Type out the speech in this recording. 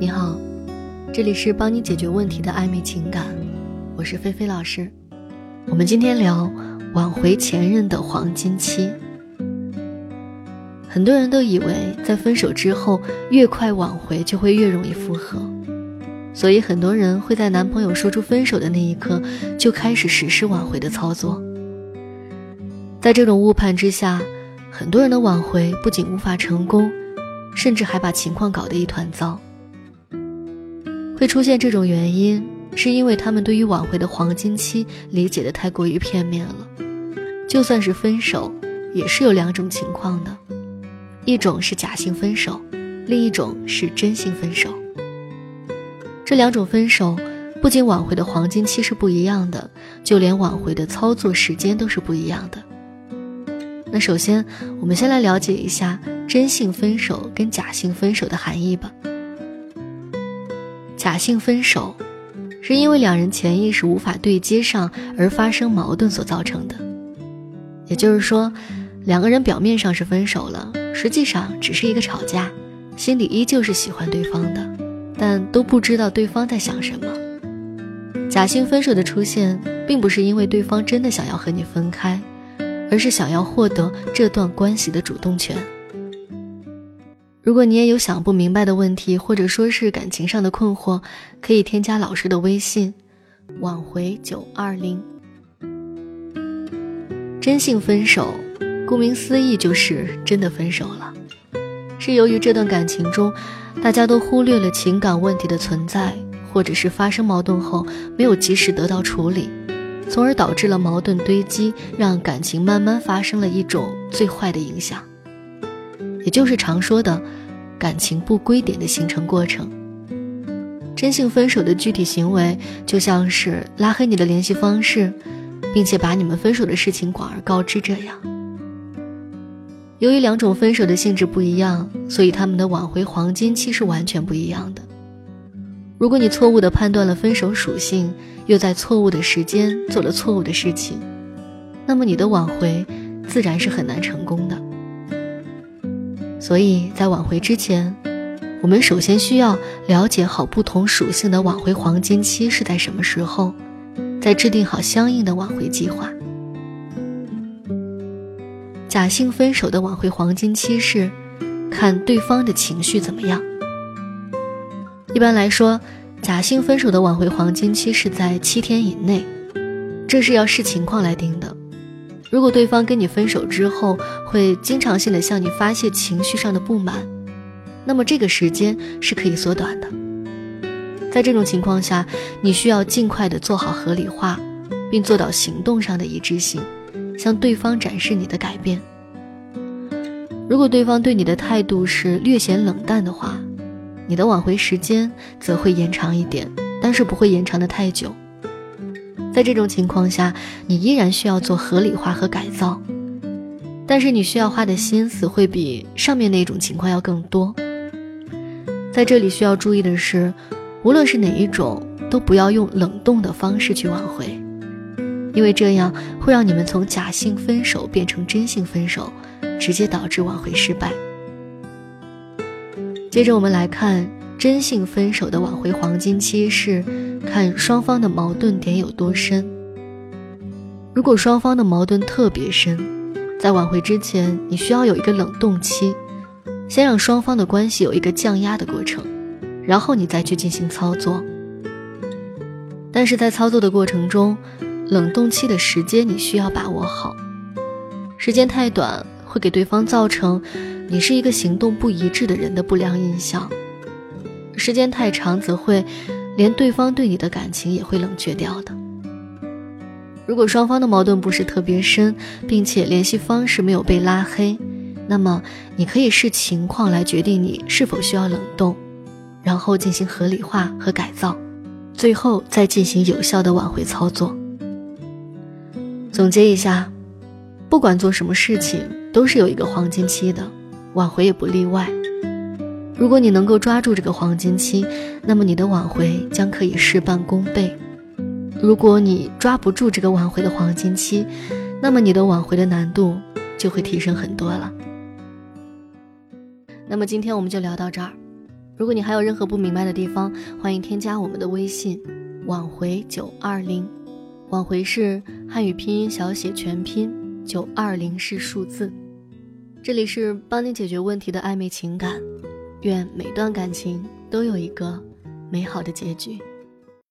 你好，这里是帮你解决问题的暧昧情感，我是菲菲老师。我们今天聊挽回前任的黄金期。很多人都以为在分手之后越快挽回就会越容易复合，所以很多人会在男朋友说出分手的那一刻就开始实施挽回的操作。在这种误判之下，很多人的挽回不仅无法成功，甚至还把情况搞得一团糟。会出现这种原因，是因为他们对于挽回的黄金期理解的太过于片面了。就算是分手，也是有两种情况的，一种是假性分手，另一种是真性分手。这两种分手，不仅挽回的黄金期是不一样的，就连挽回的操作时间都是不一样的。那首先，我们先来了解一下真性分手跟假性分手的含义吧。假性分手，是因为两人潜意识无法对接上而发生矛盾所造成的。也就是说，两个人表面上是分手了，实际上只是一个吵架，心里依旧是喜欢对方的，但都不知道对方在想什么。假性分手的出现，并不是因为对方真的想要和你分开，而是想要获得这段关系的主动权。如果你也有想不明白的问题，或者说是感情上的困惑，可以添加老师的微信“挽回九二零”。真性分手，顾名思义就是真的分手了，是由于这段感情中，大家都忽略了情感问题的存在，或者是发生矛盾后没有及时得到处理，从而导致了矛盾堆积，让感情慢慢发生了一种最坏的影响。也就是常说的，感情不归点的形成过程。真性分手的具体行为，就像是拉黑你的联系方式，并且把你们分手的事情广而告之这样。由于两种分手的性质不一样，所以他们的挽回黄金期是完全不一样的。如果你错误的判断了分手属性，又在错误的时间做了错误的事情，那么你的挽回自然是很难成功的。所以在挽回之前，我们首先需要了解好不同属性的挽回黄金期是在什么时候，再制定好相应的挽回计划。假性分手的挽回黄金期是看对方的情绪怎么样。一般来说，假性分手的挽回黄金期是在七天以内，这是要视情况来定的。如果对方跟你分手之后会经常性的向你发泄情绪上的不满，那么这个时间是可以缩短的。在这种情况下，你需要尽快的做好合理化，并做到行动上的一致性，向对方展示你的改变。如果对方对你的态度是略显冷淡的话，你的挽回时间则会延长一点，但是不会延长的太久。在这种情况下，你依然需要做合理化和改造，但是你需要花的心思会比上面那种情况要更多。在这里需要注意的是，无论是哪一种，都不要用冷冻的方式去挽回，因为这样会让你们从假性分手变成真性分手，直接导致挽回失败。接着我们来看真性分手的挽回黄金期是。看双方的矛盾点有多深。如果双方的矛盾特别深，在挽回之前，你需要有一个冷冻期，先让双方的关系有一个降压的过程，然后你再去进行操作。但是在操作的过程中，冷冻期的时间你需要把握好，时间太短会给对方造成你是一个行动不一致的人的不良印象，时间太长则会。连对方对你的感情也会冷却掉的。如果双方的矛盾不是特别深，并且联系方式没有被拉黑，那么你可以视情况来决定你是否需要冷冻，然后进行合理化和改造，最后再进行有效的挽回操作。总结一下，不管做什么事情都是有一个黄金期的，挽回也不例外。如果你能够抓住这个黄金期那么你的挽回将可以事半功倍。如果你抓不住这个挽回的黄金期那么你的挽回的难度就会提升很多了。那么今天我们就聊到这儿。如果你还有任何不明白的地方欢迎添加我们的微信挽回九二零。挽回是汉语拼音小写全拼九二零是数字。这里是帮你解决问题的暧昧情感。愿每段感情都有一个美好的结局。